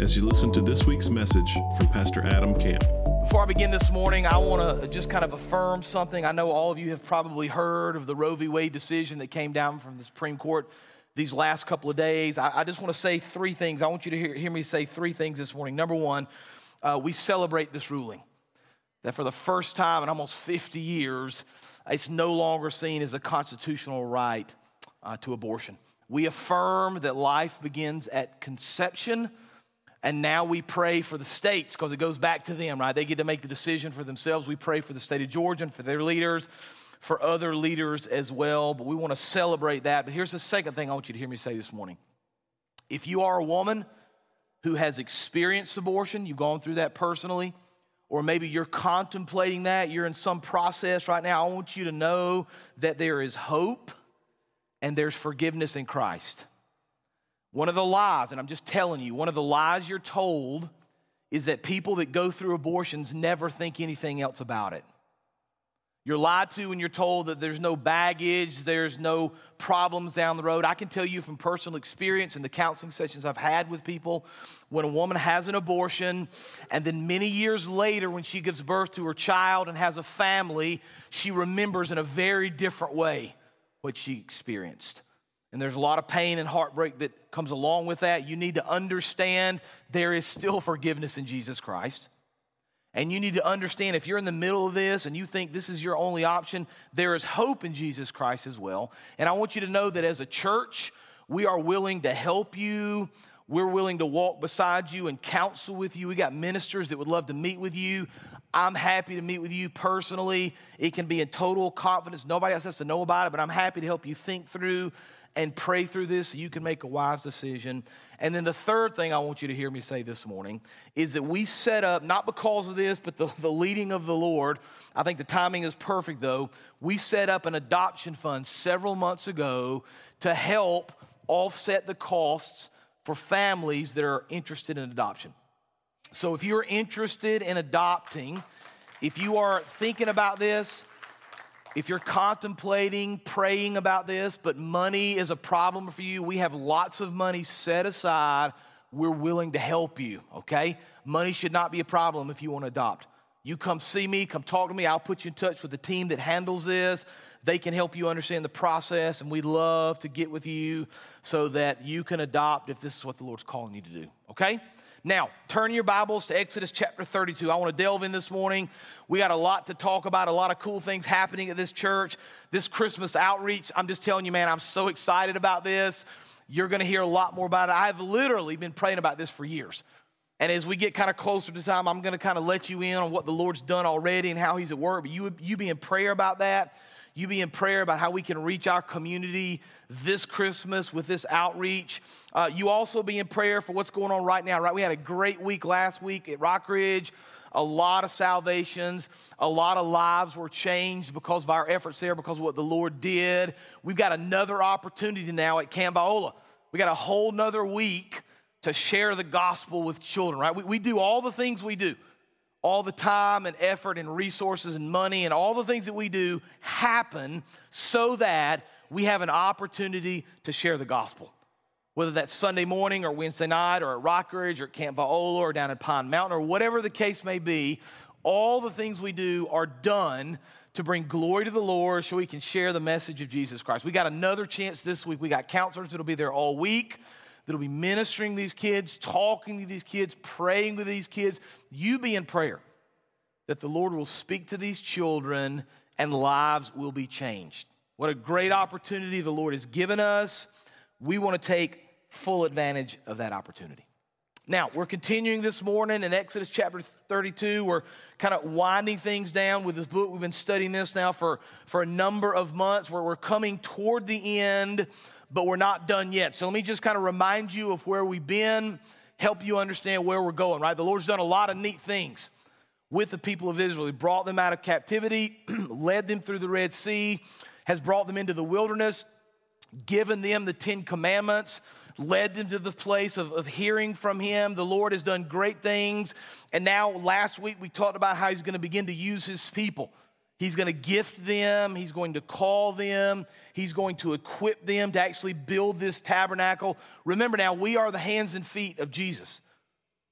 as you listen to this week's message from Pastor Adam Camp. Before I begin this morning, I want to just kind of affirm something. I know all of you have probably heard of the Roe v. Wade decision that came down from the Supreme Court these last couple of days. I, I just want to say three things. I want you to hear, hear me say three things this morning. Number one, uh, we celebrate this ruling that for the first time in almost 50 years, it's no longer seen as a constitutional right uh, to abortion. We affirm that life begins at conception, and now we pray for the states because it goes back to them, right? They get to make the decision for themselves. We pray for the state of Georgia and for their leaders, for other leaders as well, but we want to celebrate that. But here's the second thing I want you to hear me say this morning. If you are a woman who has experienced abortion, you've gone through that personally, or maybe you're contemplating that, you're in some process right now, I want you to know that there is hope and there's forgiveness in Christ. One of the lies, and I'm just telling you, one of the lies you're told is that people that go through abortions never think anything else about it. You're lied to and you're told that there's no baggage, there's no problems down the road. I can tell you from personal experience in the counseling sessions I've had with people when a woman has an abortion and then many years later, when she gives birth to her child and has a family, she remembers in a very different way what she experienced. And there's a lot of pain and heartbreak that comes along with that. You need to understand there is still forgiveness in Jesus Christ. And you need to understand if you're in the middle of this and you think this is your only option, there is hope in Jesus Christ as well. And I want you to know that as a church, we are willing to help you. We're willing to walk beside you and counsel with you. We got ministers that would love to meet with you. I'm happy to meet with you personally. It can be in total confidence. Nobody else has to know about it, but I'm happy to help you think through and pray through this so you can make a wise decision. And then the third thing I want you to hear me say this morning is that we set up, not because of this, but the, the leading of the Lord. I think the timing is perfect though. We set up an adoption fund several months ago to help offset the costs for families that are interested in adoption. So if you're interested in adopting, if you are thinking about this, if you're contemplating praying about this, but money is a problem for you, we have lots of money set aside. We're willing to help you, okay? Money should not be a problem if you want to adopt. You come see me, come talk to me. I'll put you in touch with the team that handles this. They can help you understand the process, and we'd love to get with you so that you can adopt if this is what the Lord's calling you to do, okay? Now, turn your Bibles to Exodus chapter 32. I want to delve in this morning. We got a lot to talk about, a lot of cool things happening at this church. This Christmas outreach, I'm just telling you, man, I'm so excited about this. You're going to hear a lot more about it. I've literally been praying about this for years. And as we get kind of closer to time, I'm going to kind of let you in on what the Lord's done already and how He's at work. But you, you be in prayer about that you be in prayer about how we can reach our community this Christmas with this outreach. Uh, you also be in prayer for what's going on right now, right? We had a great week last week at Rockridge. A lot of salvations, a lot of lives were changed because of our efforts there, because of what the Lord did. We've got another opportunity now at Camp Viola. We got a whole nother week to share the gospel with children, right? We, we do all the things we do all the time and effort and resources and money and all the things that we do happen so that we have an opportunity to share the gospel. Whether that's Sunday morning or Wednesday night or at Rockridge or at Camp Viola or down at Pine Mountain or whatever the case may be, all the things we do are done to bring glory to the Lord so we can share the message of Jesus Christ. We got another chance this week. We got counselors that'll be there all week that'll be ministering these kids, talking to these kids, praying with these kids. You be in prayer that the Lord will speak to these children and lives will be changed. What a great opportunity the Lord has given us. We want to take full advantage of that opportunity. Now, we're continuing this morning in Exodus chapter 32. We're kind of winding things down with this book. We've been studying this now for, for a number of months where we're coming toward the end but we're not done yet. So let me just kind of remind you of where we've been, help you understand where we're going, right? The Lord's done a lot of neat things with the people of Israel. He brought them out of captivity, led them through the Red Sea, has brought them into the wilderness, given them the Ten Commandments, led them to the place of, of hearing from Him. The Lord has done great things. And now, last week, we talked about how He's going to begin to use His people. He's going to gift them, He's going to call them, He's going to equip them to actually build this tabernacle. Remember now, we are the hands and feet of Jesus.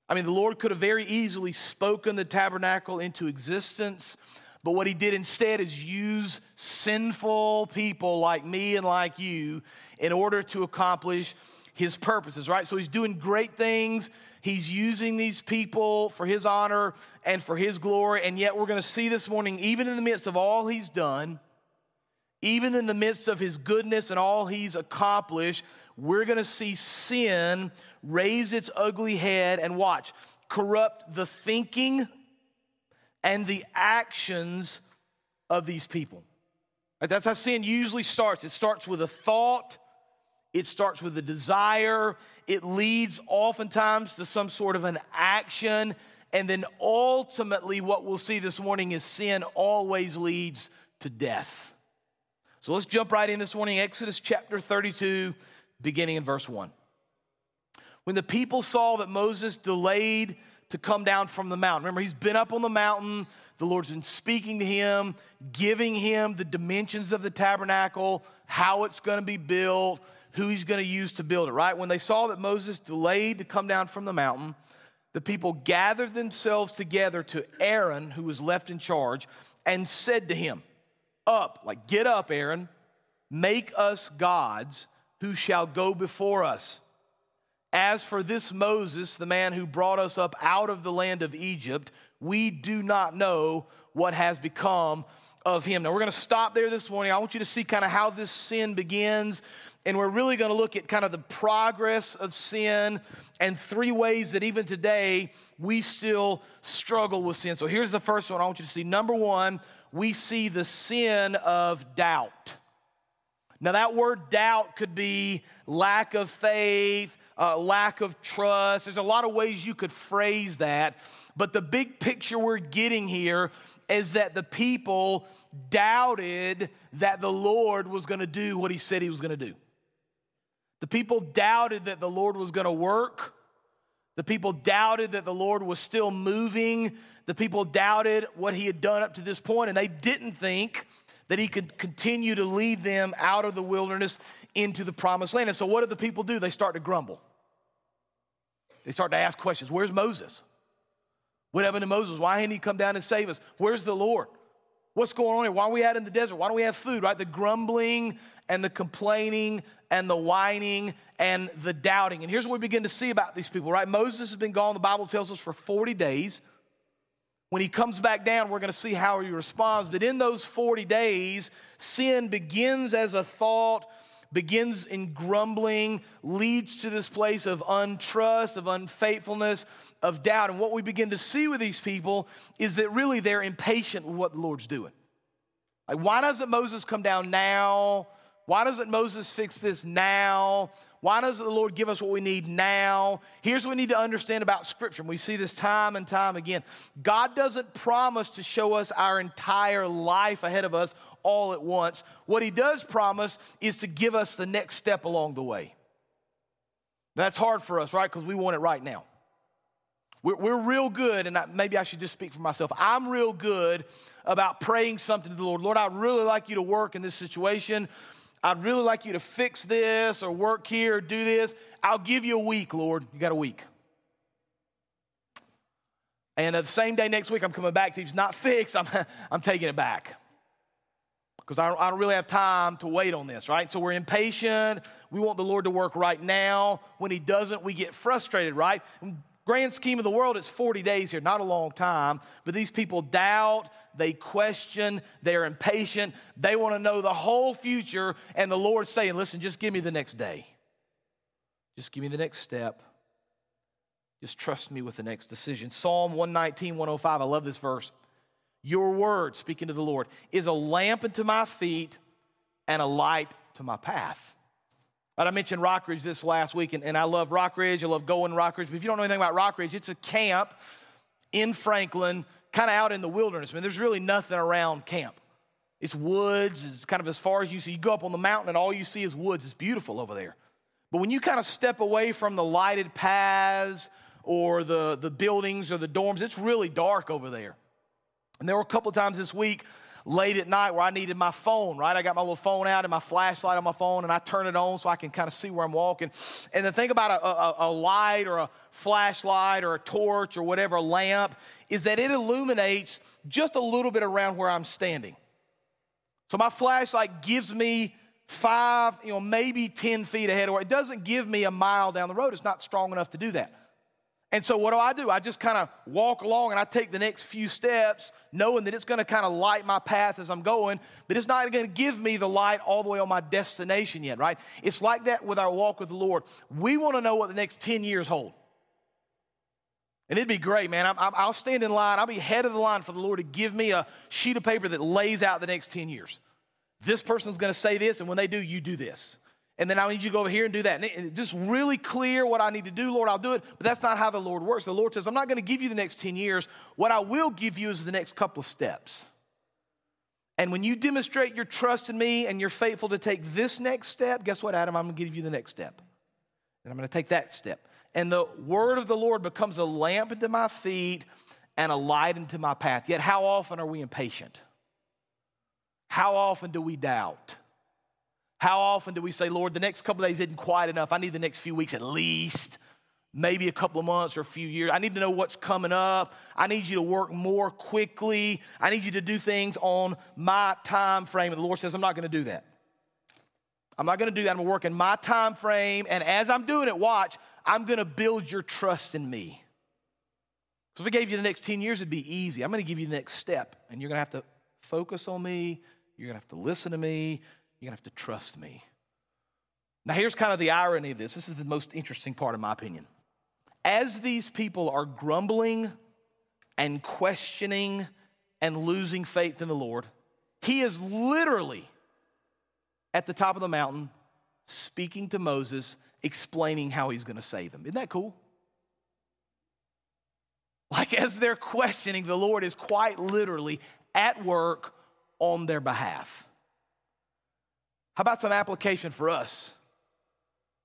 I mean, the Lord could have very easily spoken the tabernacle into existence, but what he did instead is use sinful people like me and like you in order to accomplish his purposes, right? So he's doing great things. He's using these people for his honor and for his glory. And yet, we're going to see this morning, even in the midst of all he's done, even in the midst of his goodness and all he's accomplished, we're going to see sin raise its ugly head and watch, corrupt the thinking and the actions of these people. That's how sin usually starts. It starts with a thought, it starts with a desire, it leads oftentimes to some sort of an action, and then ultimately, what we'll see this morning is sin always leads to death. So let's jump right in this morning, Exodus chapter 32, beginning in verse 1. When the people saw that Moses delayed to come down from the mountain, remember, he's been up on the mountain, the Lord's been speaking to him, giving him the dimensions of the tabernacle, how it's going to be built, who he's going to use to build it, right? When they saw that Moses delayed to come down from the mountain, the people gathered themselves together to Aaron, who was left in charge, and said to him, Up, like, get up, Aaron, make us gods who shall go before us. As for this Moses, the man who brought us up out of the land of Egypt, we do not know what has become of him. Now, we're going to stop there this morning. I want you to see kind of how this sin begins. And we're really going to look at kind of the progress of sin and three ways that even today we still struggle with sin. So here's the first one I want you to see. Number one, we see the sin of doubt. Now, that word doubt could be lack of faith, uh, lack of trust. There's a lot of ways you could phrase that. But the big picture we're getting here is that the people doubted that the Lord was going to do what he said he was going to do. The people doubted that the Lord was going to work. The people doubted that the Lord was still moving. The people doubted what he had done up to this point, and they didn't think that he could continue to lead them out of the wilderness into the promised land. And so, what do the people do? They start to grumble. They start to ask questions Where's Moses? What happened to Moses? Why didn't he come down and save us? Where's the Lord? What's going on here? Why are we out in the desert? Why don't we have food, right? The grumbling and the complaining and the whining and the doubting. And here's what we begin to see about these people, right? Moses has been gone, the Bible tells us, for 40 days. When he comes back down, we're going to see how he responds. But in those 40 days, sin begins as a thought, begins in grumbling, leads to this place of untrust, of unfaithfulness, of doubt. And what we begin to see with these people is that really they're impatient with what the Lord's doing. Like, why doesn't Moses come down now? Why doesn't Moses fix this now? Why doesn't the Lord give us what we need now? Here's what we need to understand about Scripture. We see this time and time again. God doesn't promise to show us our entire life ahead of us all at once. What He does promise is to give us the next step along the way. That's hard for us, right? Because we want it right now. We're, we're real good, and I, maybe I should just speak for myself. I'm real good about praying something to the Lord. Lord, I'd really like you to work in this situation. I'd really like you to fix this or work here or do this. I'll give you a week, Lord. You got a week. And uh, the same day next week, I'm coming back to you. It's not fixed, I'm, I'm taking it back. Because I, I don't really have time to wait on this, right? So we're impatient. We want the Lord to work right now. When He doesn't, we get frustrated, right? grand scheme of the world, it's 40 days here, not a long time. But these people doubt, they question, they're impatient, they want to know the whole future. And the Lord's saying, listen, just give me the next day. Just give me the next step. Just trust me with the next decision. Psalm 119, 105, I love this verse. Your word, speaking to the Lord, is a lamp unto my feet and a light to my path. Right, I mentioned Rockridge this last week, and, and I love Rockridge. I love going Rockridge. But if you don't know anything about Rockridge, it's a camp in Franklin, kind of out in the wilderness. I mean, there's really nothing around camp. It's woods, it's kind of as far as you see. You go up on the mountain, and all you see is woods. It's beautiful over there. But when you kind of step away from the lighted paths or the, the buildings or the dorms, it's really dark over there. And there were a couple of times this week late at night where I needed my phone, right? I got my little phone out and my flashlight on my phone and I turn it on so I can kind of see where I'm walking. And the thing about a, a, a light or a flashlight or a torch or whatever, a lamp, is that it illuminates just a little bit around where I'm standing. So my flashlight gives me five, you know, maybe 10 feet ahead, or it doesn't give me a mile down the road. It's not strong enough to do that. And so what do I do? I just kind of walk along and I take the next few steps, knowing that it's going to kind of light my path as I'm going, but it's not going to give me the light all the way on my destination yet, right? It's like that with our walk with the Lord. We want to know what the next 10 years hold. And it'd be great, man. i will stand in line. I'll be head of the line for the Lord to give me a sheet of paper that lays out the next 10 years. This person's going to say this, and when they do, you do this. And then I need you to go over here and do that. And just really clear what I need to do, Lord, I'll do it. But that's not how the Lord works. The Lord says, I'm not going to give you the next 10 years. What I will give you is the next couple of steps. And when you demonstrate your trust in me and you're faithful to take this next step, guess what, Adam? I'm going to give you the next step. And I'm going to take that step. And the word of the Lord becomes a lamp into my feet and a light into my path. Yet, how often are we impatient? How often do we doubt? How often do we say, Lord, the next couple days isn't quite enough. I need the next few weeks at least, maybe a couple of months or a few years. I need to know what's coming up. I need you to work more quickly. I need you to do things on my time frame. And the Lord says, I'm not going to do that. I'm not going to do that. I'm going to work in my time frame. And as I'm doing it, watch, I'm going to build your trust in me. So if I gave you the next 10 years, it'd be easy. I'm going to give you the next step. And you're going to have to focus on me. You're going to have to listen to me. You're going to have to trust me. Now, here's kind of the irony of this. This is the most interesting part, in my opinion. As these people are grumbling and questioning and losing faith in the Lord, He is literally at the top of the mountain speaking to Moses, explaining how He's going to save them. Isn't that cool? Like, as they're questioning, the Lord is quite literally at work on their behalf. How about some application for us?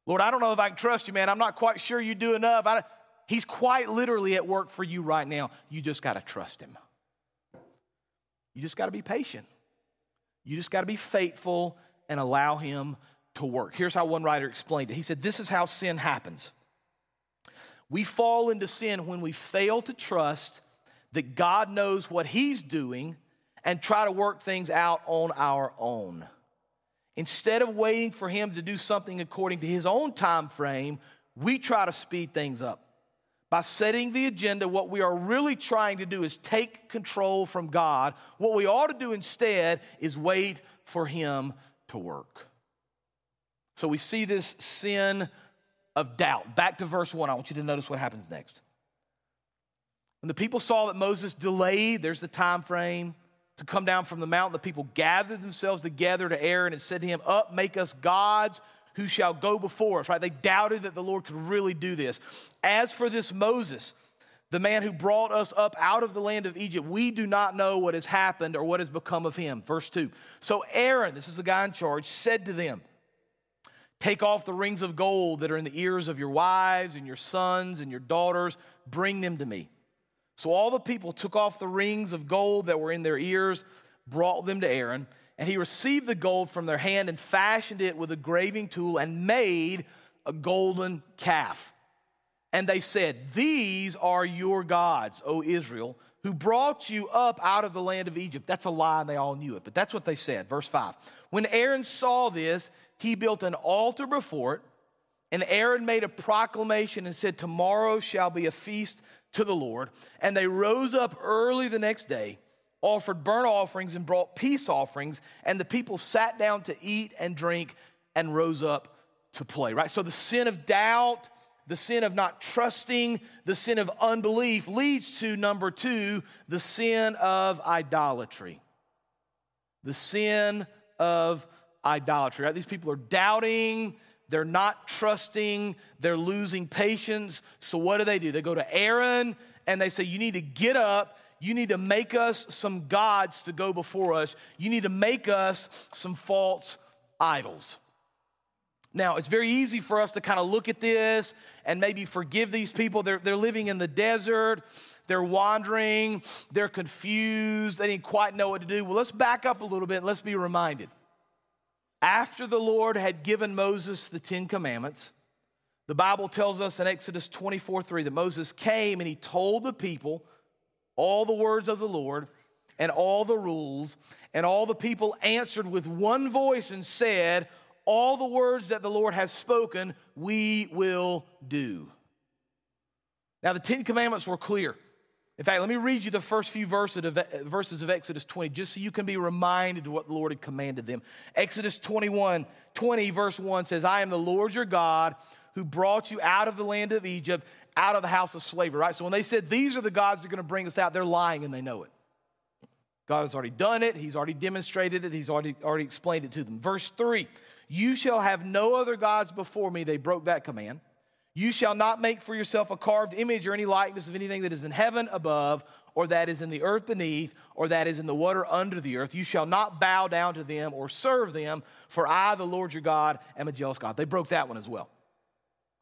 Lord, I don't know if I can trust you, man. I'm not quite sure you do enough. He's quite literally at work for you right now. You just got to trust him. You just got to be patient. You just got to be faithful and allow him to work. Here's how one writer explained it. He said, This is how sin happens. We fall into sin when we fail to trust that God knows what he's doing and try to work things out on our own. Instead of waiting for him to do something according to his own time frame, we try to speed things up. By setting the agenda, what we are really trying to do is take control from God. What we ought to do instead is wait for him to work. So we see this sin of doubt. Back to verse 1. I want you to notice what happens next. When the people saw that Moses delayed, there's the time frame to come down from the mountain, the people gathered themselves together to Aaron and said to him, Up, make us gods who shall go before us, right? They doubted that the Lord could really do this. As for this Moses, the man who brought us up out of the land of Egypt, we do not know what has happened or what has become of him. Verse 2. So Aaron, this is the guy in charge, said to them, Take off the rings of gold that are in the ears of your wives and your sons and your daughters, bring them to me. So all the people took off the rings of gold that were in their ears, brought them to Aaron, and he received the gold from their hand and fashioned it with a graving tool and made a golden calf. And they said, These are your gods, O Israel, who brought you up out of the land of Egypt. That's a lie, and they all knew it, but that's what they said. Verse 5. When Aaron saw this, he built an altar before it, and Aaron made a proclamation and said, Tomorrow shall be a feast to the Lord. And they rose up early the next day, offered burnt offerings, and brought peace offerings. And the people sat down to eat and drink and rose up to play, right? So the sin of doubt, the sin of not trusting, the sin of unbelief leads to number two, the sin of idolatry. The sin of idolatry, right? These people are doubting they're not trusting, they're losing patience. So, what do they do? They go to Aaron and they say, You need to get up. You need to make us some gods to go before us. You need to make us some false idols. Now, it's very easy for us to kind of look at this and maybe forgive these people. They're, they're living in the desert, they're wandering, they're confused, they didn't quite know what to do. Well, let's back up a little bit let's be reminded. After the Lord had given Moses the Ten Commandments, the Bible tells us in Exodus 24 3 that Moses came and he told the people all the words of the Lord and all the rules, and all the people answered with one voice and said, all the words that the Lord has spoken, we will do. Now, the Ten Commandments were clear. In fact, let me read you the first few verses of, Exodus 20, just so you can be reminded of what the Lord had commanded them. Exodus 21, 20, verse 1 says, I am the Lord your God who brought you out of the land of Egypt, out of the house of slavery, right? So when they said, These are the gods that are going to bring us out, they're lying and they know it. God has already done it, He's already demonstrated it, He's already, already explained it to them. Verse 3 you shall have no other gods before me. They broke that command. You shall not make for yourself a carved image or any likeness of anything that is in heaven above, or that is in the earth beneath, or that is in the water under the earth. You shall not bow down to them or serve them, for I, the Lord your God, am a jealous God. They broke that one as well.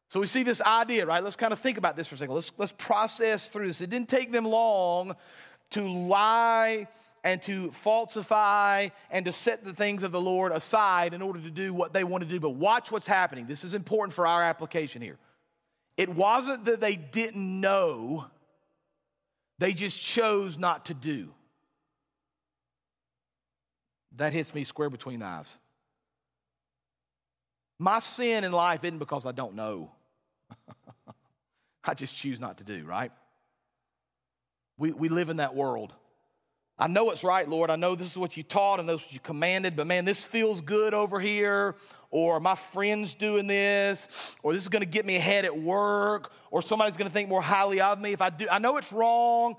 So we see this idea, right? Let's kind of think about this for a second. Let's, let's process through this. It didn't take them long to lie and to falsify and to set the things of the Lord aside in order to do what they want to do. But watch what's happening. This is important for our application here. It wasn't that they didn't know, they just chose not to do. That hits me square between the eyes. My sin in life isn't because I don't know. I just choose not to do, right? We, we live in that world. I know it's right, Lord. I know this is what you taught and this is what you commanded, but man, this feels good over here, or my friend's doing this, or this is going to get me ahead at work, or somebody's going to think more highly of me if I do. I know it's wrong.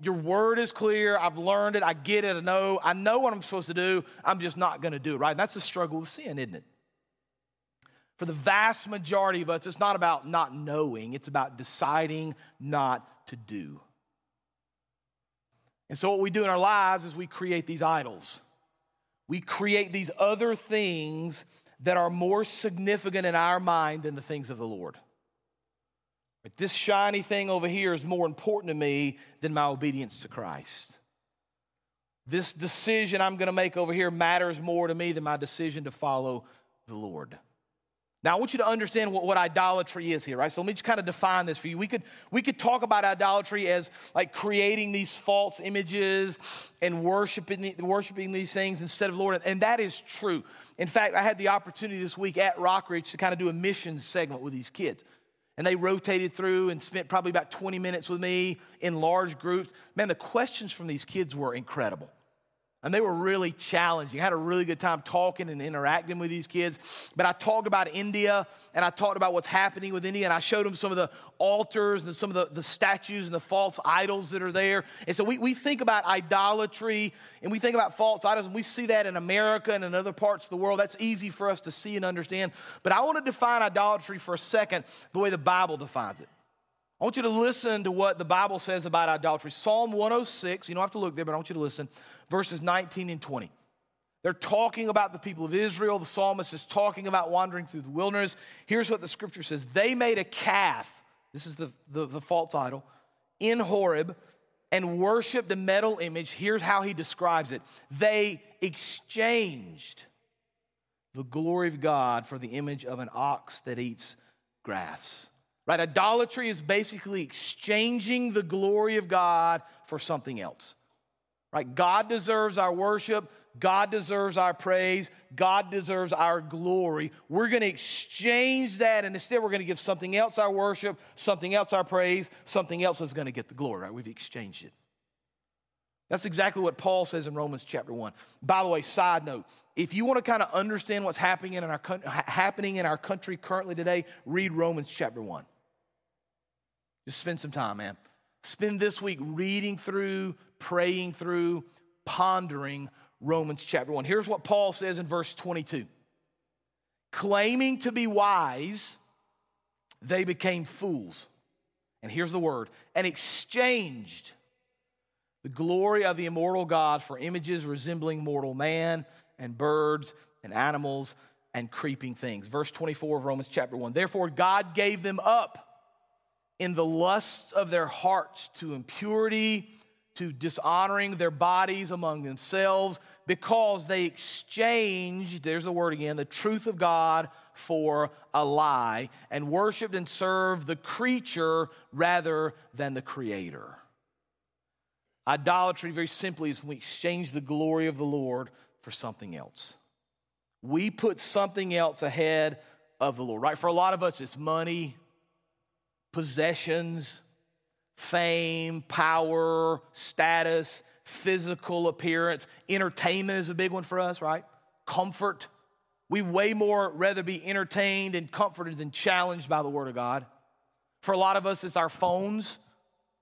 Your word is clear. I've learned it. I get it. I know. I know what I'm supposed to do. I'm just not going to do it, right? And that's the struggle with sin, isn't it? For the vast majority of us, it's not about not knowing, it's about deciding not to do. And so, what we do in our lives is we create these idols. We create these other things that are more significant in our mind than the things of the Lord. But this shiny thing over here is more important to me than my obedience to Christ. This decision I'm going to make over here matters more to me than my decision to follow the Lord. Now, I want you to understand what, what idolatry is here, right? So let me just kind of define this for you. We could, we could talk about idolatry as like creating these false images and worshiping, worshiping these things instead of Lord, and that is true. In fact, I had the opportunity this week at Rockridge to kind of do a mission segment with these kids. And they rotated through and spent probably about 20 minutes with me in large groups. Man, the questions from these kids were incredible. And they were really challenging. I had a really good time talking and interacting with these kids. But I talked about India and I talked about what's happening with India and I showed them some of the altars and some of the, the statues and the false idols that are there. And so we, we think about idolatry and we think about false idols and we see that in America and in other parts of the world. That's easy for us to see and understand. But I want to define idolatry for a second the way the Bible defines it. I want you to listen to what the Bible says about idolatry. Psalm 106, you don't have to look there, but I want you to listen verses 19 and 20. They're talking about the people of Israel. The psalmist is talking about wandering through the wilderness. Here's what the scripture says They made a calf, this is the, the, the false idol, in Horeb and worshiped a metal image. Here's how he describes it they exchanged the glory of God for the image of an ox that eats grass. Right? Idolatry is basically exchanging the glory of God for something else. Right? God deserves our worship. God deserves our praise. God deserves our glory. We're going to exchange that, and instead, we're going to give something else our worship, something else our praise, something else is going to get the glory, right? We've exchanged it. That's exactly what Paul says in Romans chapter 1. By the way, side note, if you want to kind of understand what's happening in our, happening in our country currently today, read Romans chapter 1. Just spend some time, man. Spend this week reading through, praying through, pondering Romans chapter 1. Here's what Paul says in verse 22 Claiming to be wise, they became fools. And here's the word and exchanged the glory of the immortal God for images resembling mortal man and birds and animals and creeping things. Verse 24 of Romans chapter 1. Therefore, God gave them up in the lusts of their hearts to impurity, to dishonoring their bodies among themselves, because they exchanged, there's the word again, the truth of God for a lie, and worshiped and served the creature rather than the creator. Idolatry, very simply, is when we exchange the glory of the Lord for something else. We put something else ahead of the Lord, right? For a lot of us, it's money, possessions, fame, power, status, physical appearance. Entertainment is a big one for us, right? Comfort. We way more rather be entertained and comforted than challenged by the Word of God. For a lot of us, it's our phones,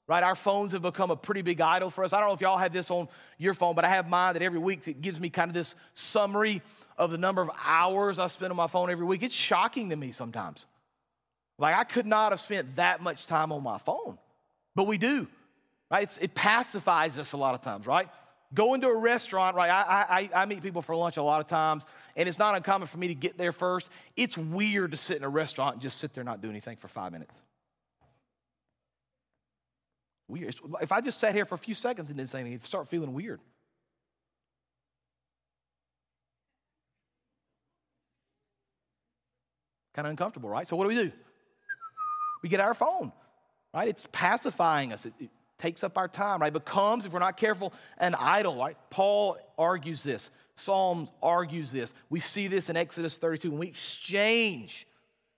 right? Our phones have become a pretty big idol for us. I don't know if y'all have this on your phone, but I have mine that every week it gives me kind of this summary of the number of hours I spend on my phone every week. It's shocking to me sometimes. Like, I could not have spent that much time on my phone, but we do, right? It's, it pacifies us a lot of times, right? Go into a restaurant, right? I, I, I meet people for lunch a lot of times, and it's not uncommon for me to get there first. It's weird to sit in a restaurant and just sit there and not do anything for five minutes. Weird. If I just sat here for a few seconds and didn't say anything, I'd start feeling weird. Kind of uncomfortable, right? So what do we do? We get our phone, right? It's pacifying us. It, it takes up our time, right? Becomes, if we're not careful, an idol, right? Paul argues this. Psalms argues this. We see this in Exodus 32. When we exchange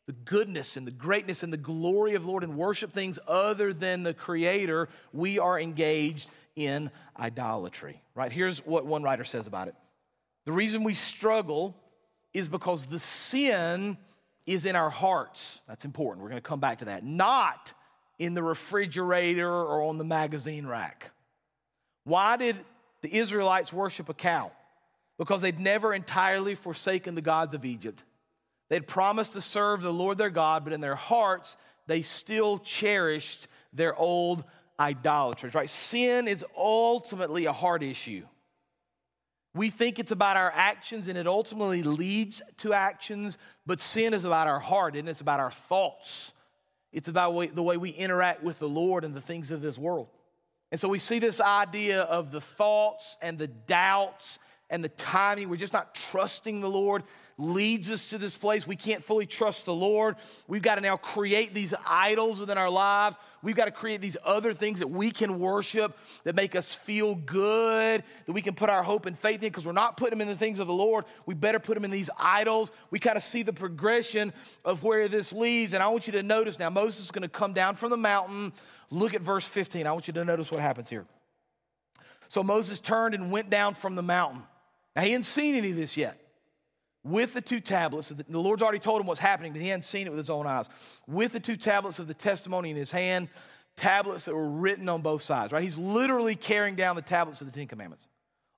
the goodness and the greatness and the glory of Lord and worship things other than the Creator, we are engaged in idolatry, right? Here's what one writer says about it. The reason we struggle is because the sin is in our hearts. That's important. We're going to come back to that. Not in the refrigerator or on the magazine rack. Why did the Israelites worship a cow? Because they'd never entirely forsaken the gods of Egypt. They'd promised to serve the Lord their God, but in their hearts, they still cherished their old idolatries, right? Sin is ultimately a heart issue. We think it's about our actions and it ultimately leads to actions, but sin is about our heart and it's about our thoughts. It's about the way we interact with the Lord and the things of this world. And so we see this idea of the thoughts and the doubts and the timing. We're just not trusting the Lord leads us to this place. We can't fully trust the Lord. We've got to now create these idols within our lives. We've got to create these other things that we can worship that make us feel good, that we can put our hope and faith in because we're not putting them in the things of the Lord. We better put them in these idols. We kind of see the progression of where this leads. And I want you to notice now, Moses is going to come down from the mountain. Look at verse 15. I want you to notice what happens here. So Moses turned and went down from the mountain. Now, he hadn't seen any of this yet with the two tablets. The Lord's already told him what's happening, but he hadn't seen it with his own eyes. With the two tablets of the testimony in his hand, tablets that were written on both sides, right? He's literally carrying down the tablets of the Ten Commandments.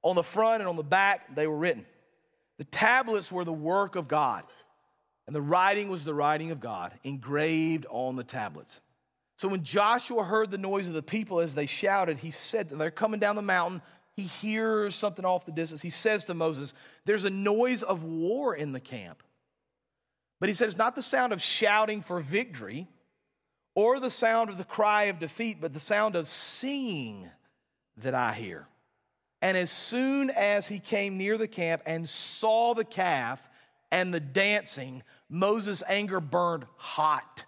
On the front and on the back, they were written. The tablets were the work of God, and the writing was the writing of God, engraved on the tablets. So when Joshua heard the noise of the people as they shouted, he said, They're coming down the mountain he hears something off the distance. He says to Moses, There's a noise of war in the camp. But he says, Not the sound of shouting for victory or the sound of the cry of defeat, but the sound of singing that I hear. And as soon as he came near the camp and saw the calf and the dancing, Moses' anger burned hot.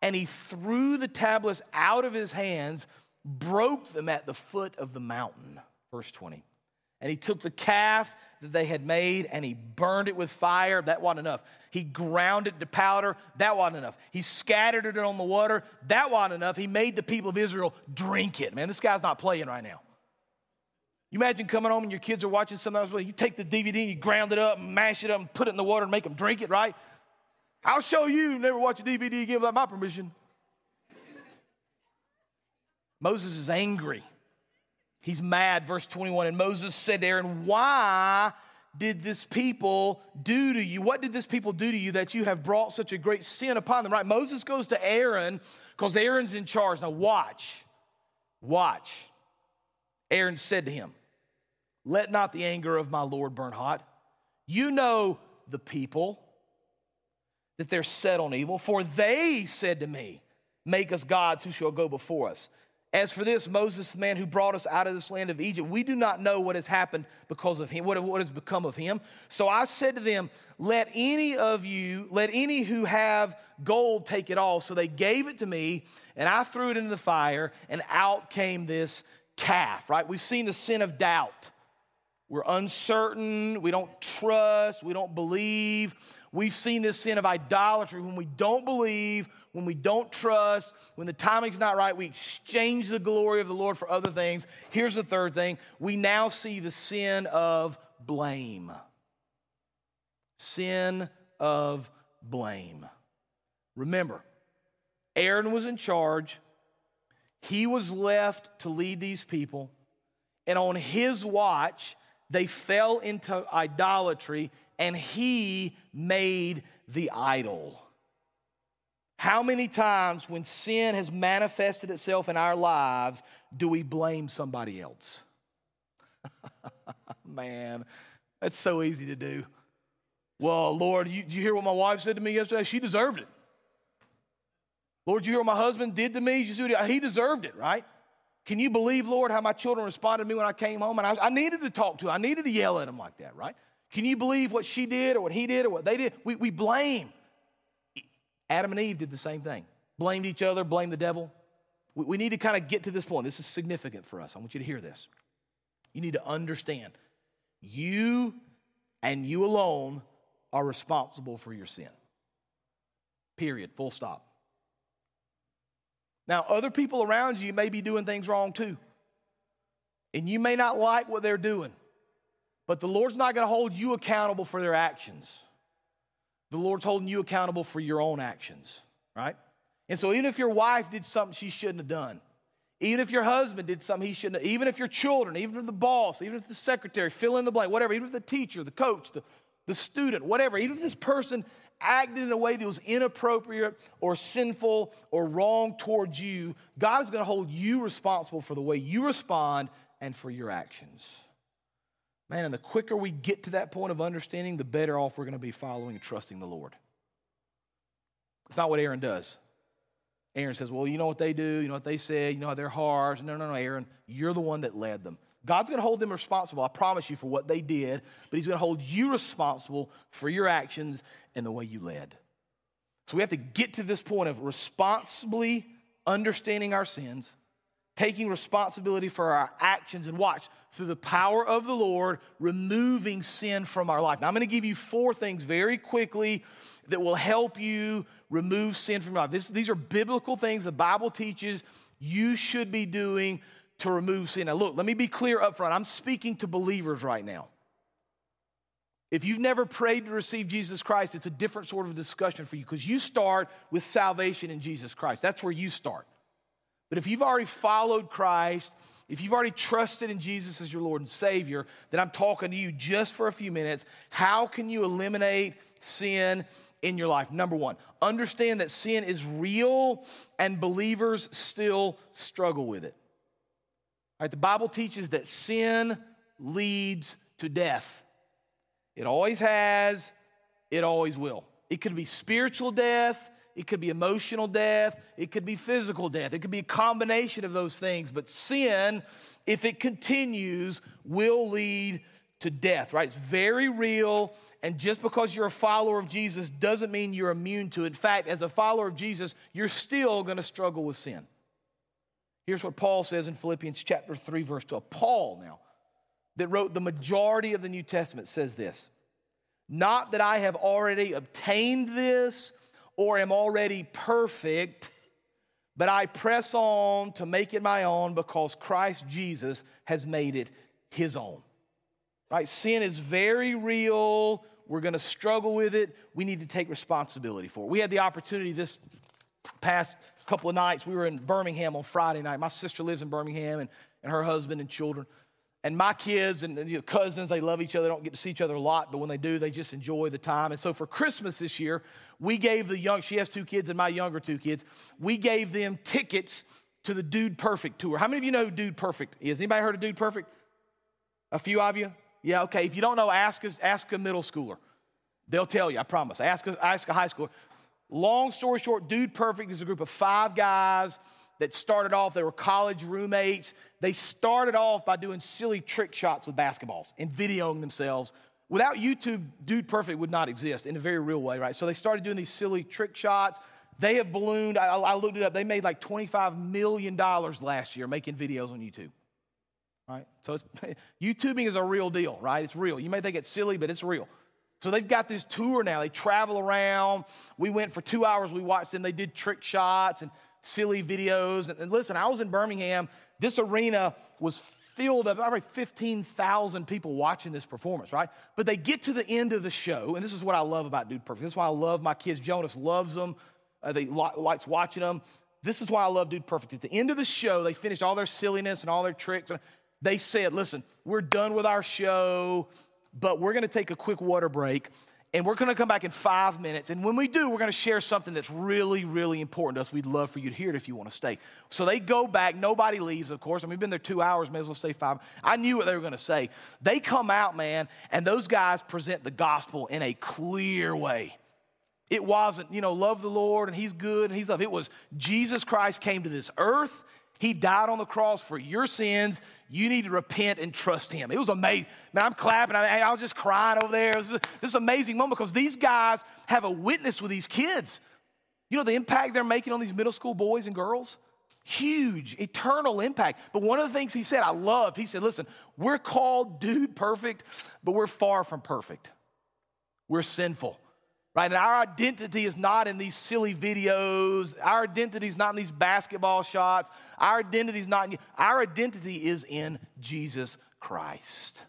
And he threw the tablets out of his hands, broke them at the foot of the mountain. Verse 20. And he took the calf that they had made and he burned it with fire. That wasn't enough. He ground it to powder. That wasn't enough. He scattered it on the water. That wasn't enough. He made the people of Israel drink it. Man, this guy's not playing right now. You imagine coming home and your kids are watching something else. You take the DVD and you ground it up mash it up and put it in the water and make them drink it, right? I'll show you. Never watch a DVD again without my permission. Moses is angry. He's mad, verse 21. And Moses said to Aaron, Why did this people do to you? What did this people do to you that you have brought such a great sin upon them? Right? Moses goes to Aaron because Aaron's in charge. Now, watch, watch. Aaron said to him, Let not the anger of my Lord burn hot. You know the people, that they're set on evil, for they said to me, Make us gods who shall go before us. As for this, Moses, the man who brought us out of this land of Egypt, we do not know what has happened because of him, what, what has become of him. So I said to them, Let any of you, let any who have gold take it all. So they gave it to me, and I threw it into the fire, and out came this calf, right? We've seen the sin of doubt. We're uncertain, we don't trust, we don't believe. We've seen this sin of idolatry when we don't believe, when we don't trust, when the timing's not right, we exchange the glory of the Lord for other things. Here's the third thing we now see the sin of blame. Sin of blame. Remember, Aaron was in charge, he was left to lead these people, and on his watch, they fell into idolatry and he made the idol. How many times, when sin has manifested itself in our lives, do we blame somebody else? Man, that's so easy to do. Well, Lord, you, you hear what my wife said to me yesterday? She deserved it. Lord, you hear what my husband did to me? He deserved it, right? Can you believe, Lord, how my children responded to me when I came home? And I, I needed to talk to them. I needed to yell at them like that, right? Can you believe what she did or what he did or what they did? We, we blame. Adam and Eve did the same thing. Blamed each other, blamed the devil. We, we need to kind of get to this point. This is significant for us. I want you to hear this. You need to understand you and you alone are responsible for your sin. Period. Full stop. Now, other people around you may be doing things wrong too. And you may not like what they're doing. But the Lord's not going to hold you accountable for their actions. The Lord's holding you accountable for your own actions, right? And so, even if your wife did something she shouldn't have done, even if your husband did something he shouldn't have, even if your children, even if the boss, even if the secretary, fill in the blank, whatever, even if the teacher, the coach, the, the student, whatever, even if this person acted in a way that was inappropriate or sinful or wrong towards you, God is going to hold you responsible for the way you respond and for your actions. Man, and the quicker we get to that point of understanding, the better off we're going to be following and trusting the Lord. It's not what Aaron does. Aaron says, Well, you know what they do, you know what they say, you know how they're harsh. No, no, no, Aaron, you're the one that led them. God's going to hold them responsible, I promise you, for what they did, but He's going to hold you responsible for your actions and the way you led. So we have to get to this point of responsibly understanding our sins taking responsibility for our actions and watch through the power of the Lord, removing sin from our life. Now, I'm going to give you four things very quickly that will help you remove sin from your life. This, these are biblical things the Bible teaches you should be doing to remove sin. Now, look, let me be clear up front. I'm speaking to believers right now. If you've never prayed to receive Jesus Christ, it's a different sort of discussion for you because you start with salvation in Jesus Christ. That's where you start. But if you've already followed Christ, if you've already trusted in Jesus as your Lord and Savior, then I'm talking to you just for a few minutes. How can you eliminate sin in your life? Number one, understand that sin is real and believers still struggle with it. All right, the Bible teaches that sin leads to death. It always has, it always will. It could be spiritual death, it could be emotional death, it could be physical death, it could be a combination of those things. But sin, if it continues, will lead to death, right? It's very real. And just because you're a follower of Jesus doesn't mean you're immune to it. In fact, as a follower of Jesus, you're still going to struggle with sin. Here's what Paul says in Philippians chapter 3, verse 12. Paul, now, that wrote the majority of the New Testament, says this Not that I have already obtained this or am already perfect, but I press on to make it my own because Christ Jesus has made it his own. Right? Sin is very real. We're going to struggle with it. We need to take responsibility for it. We had the opportunity this past couple of nights. We were in Birmingham on Friday night. My sister lives in Birmingham and, and her husband and children. And my kids and you know, cousins, they love each other. They don't get to see each other a lot, but when they do, they just enjoy the time. And so for Christmas this year, we gave the young, she has two kids and my younger two kids, we gave them tickets to the Dude Perfect tour. How many of you know Dude Perfect is? Anybody heard of Dude Perfect? A few of you? Yeah, okay. If you don't know, ask ask a middle schooler. They'll tell you, I promise. Ask ask a high schooler. Long story short, Dude Perfect is a group of five guys that started off, they were college roommates. They started off by doing silly trick shots with basketballs and videoing themselves. Without YouTube, Dude Perfect would not exist in a very real way, right? So they started doing these silly trick shots. They have ballooned, I, I looked it up, they made like $25 million last year making videos on YouTube. Right? So it's, YouTubing is a real deal, right? It's real. You may think it's silly, but it's real. So they've got this tour now. They travel around. We went for two hours. We watched them. They did trick shots and silly videos. And, listen, I was in Birmingham. This arena was filled up, probably 15,000 people watching this performance, right? But they get to the end of the show, and this is what I love about Dude Perfect. This is why I love my kids. Jonas loves them. Uh, they li- likes watching them. This is why I love Dude Perfect. At the end of the show, they finished all their silliness and all their tricks. And they said, listen, we're done with our show but we're going to take a quick water break and we're going to come back in five minutes. And when we do, we're going to share something that's really, really important to us. We'd love for you to hear it if you want to stay. So they go back. Nobody leaves, of course. I mean, we've been there two hours, may as well stay five. I knew what they were going to say. They come out, man, and those guys present the gospel in a clear way. It wasn't, you know, love the Lord and He's good and He's love. It was Jesus Christ came to this earth he died on the cross for your sins. You need to repent and trust Him. It was amazing. Man, I'm clapping. I, I was just crying over there. This is, amazing moment because these guys have a witness with these kids. You know the impact they're making on these middle school boys and girls? Huge, eternal impact. But one of the things he said I loved, he said, listen, we're called dude perfect, but we're far from perfect. We're sinful right? And our identity is not in these silly videos. Our identity is not in these basketball shots. Our identity is not in, our identity is in Jesus Christ.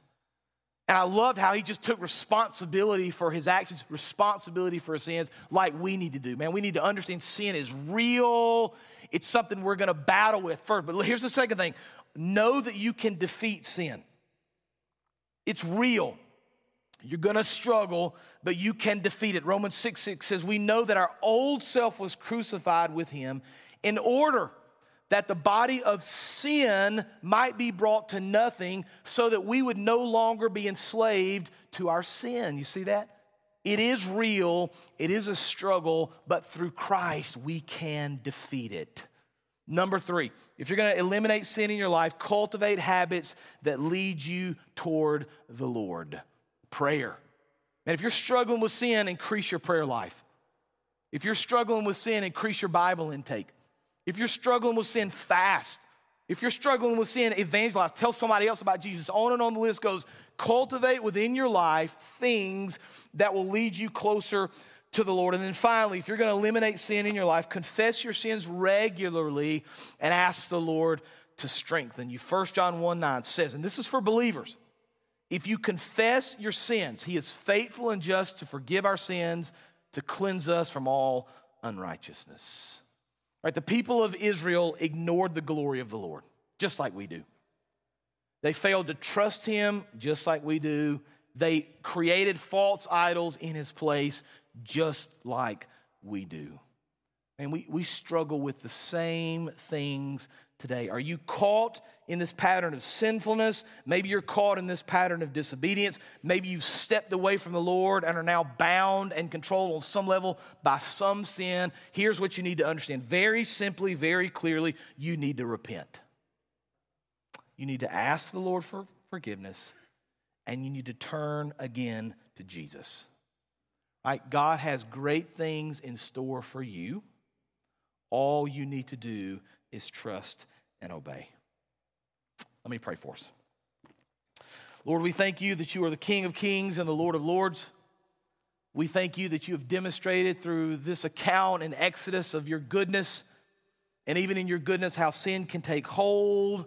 And I loved how he just took responsibility for his actions, responsibility for his sins, like we need to do. Man, we need to understand sin is real. It's something we're going to battle with first. But here's the second thing know that you can defeat sin. It's real. You're going to struggle, but you can defeat it. Romans 6 6 says, We know that our old self was crucified with him in order that the body of sin might be brought to nothing so that we would no longer be enslaved to our sin. You see that? It is real, it is a struggle, but through Christ we can defeat it. Number three, if you're gonna eliminate sin in your life, cultivate habits that lead you toward the Lord prayer. And if you're struggling with sin, increase your prayer life. If you're struggling with sin, increase your Bible intake. If you're struggling with sin, fast. If you're struggling with sin, evangelize. Tell somebody else about Jesus. On and on the list goes. Cultivate within your life things that will lead you closer to the Lord. And then finally, if you're going to eliminate sin in your life, confess your sins regularly and ask the Lord to strengthen you. 1 John 1 9 says, and this is for believers. If you confess your sins, he is faithful and just to forgive our sins, to cleanse us from all unrighteousness. Right? The people of Israel ignored the glory of the Lord, just like we do. They failed to trust him, just like we do. They created false idols in his place, just like we do. And we, we struggle with the same things today? Are you caught in this pattern of sinfulness? Maybe you're caught in this pattern of disobedience. Maybe you've stepped away from the Lord and are now bound and controlled on some level by some sin. Here's what you need to understand very simply, very clearly you need to repent. You need to ask the Lord for forgiveness and you need to turn again to Jesus. Right? God has great things in store for you. All you need to do is trust and obey. Let me pray for us. Lord, we thank you that you are the King of kings and the Lord of lords. We thank you that you have demonstrated through this account in Exodus of your goodness, and even in your goodness, how sin can take hold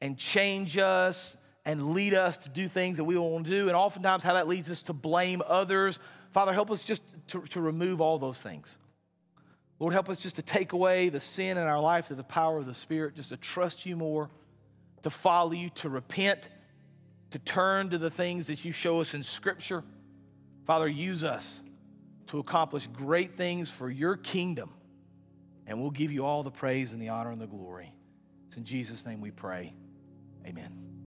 and change us and lead us to do things that we want to do, and oftentimes how that leads us to blame others. Father, help us just to, to remove all those things. Lord, help us just to take away the sin in our life through the power of the Spirit, just to trust you more, to follow you, to repent, to turn to the things that you show us in Scripture. Father, use us to accomplish great things for your kingdom. And we'll give you all the praise and the honor and the glory. It's in Jesus' name we pray. Amen.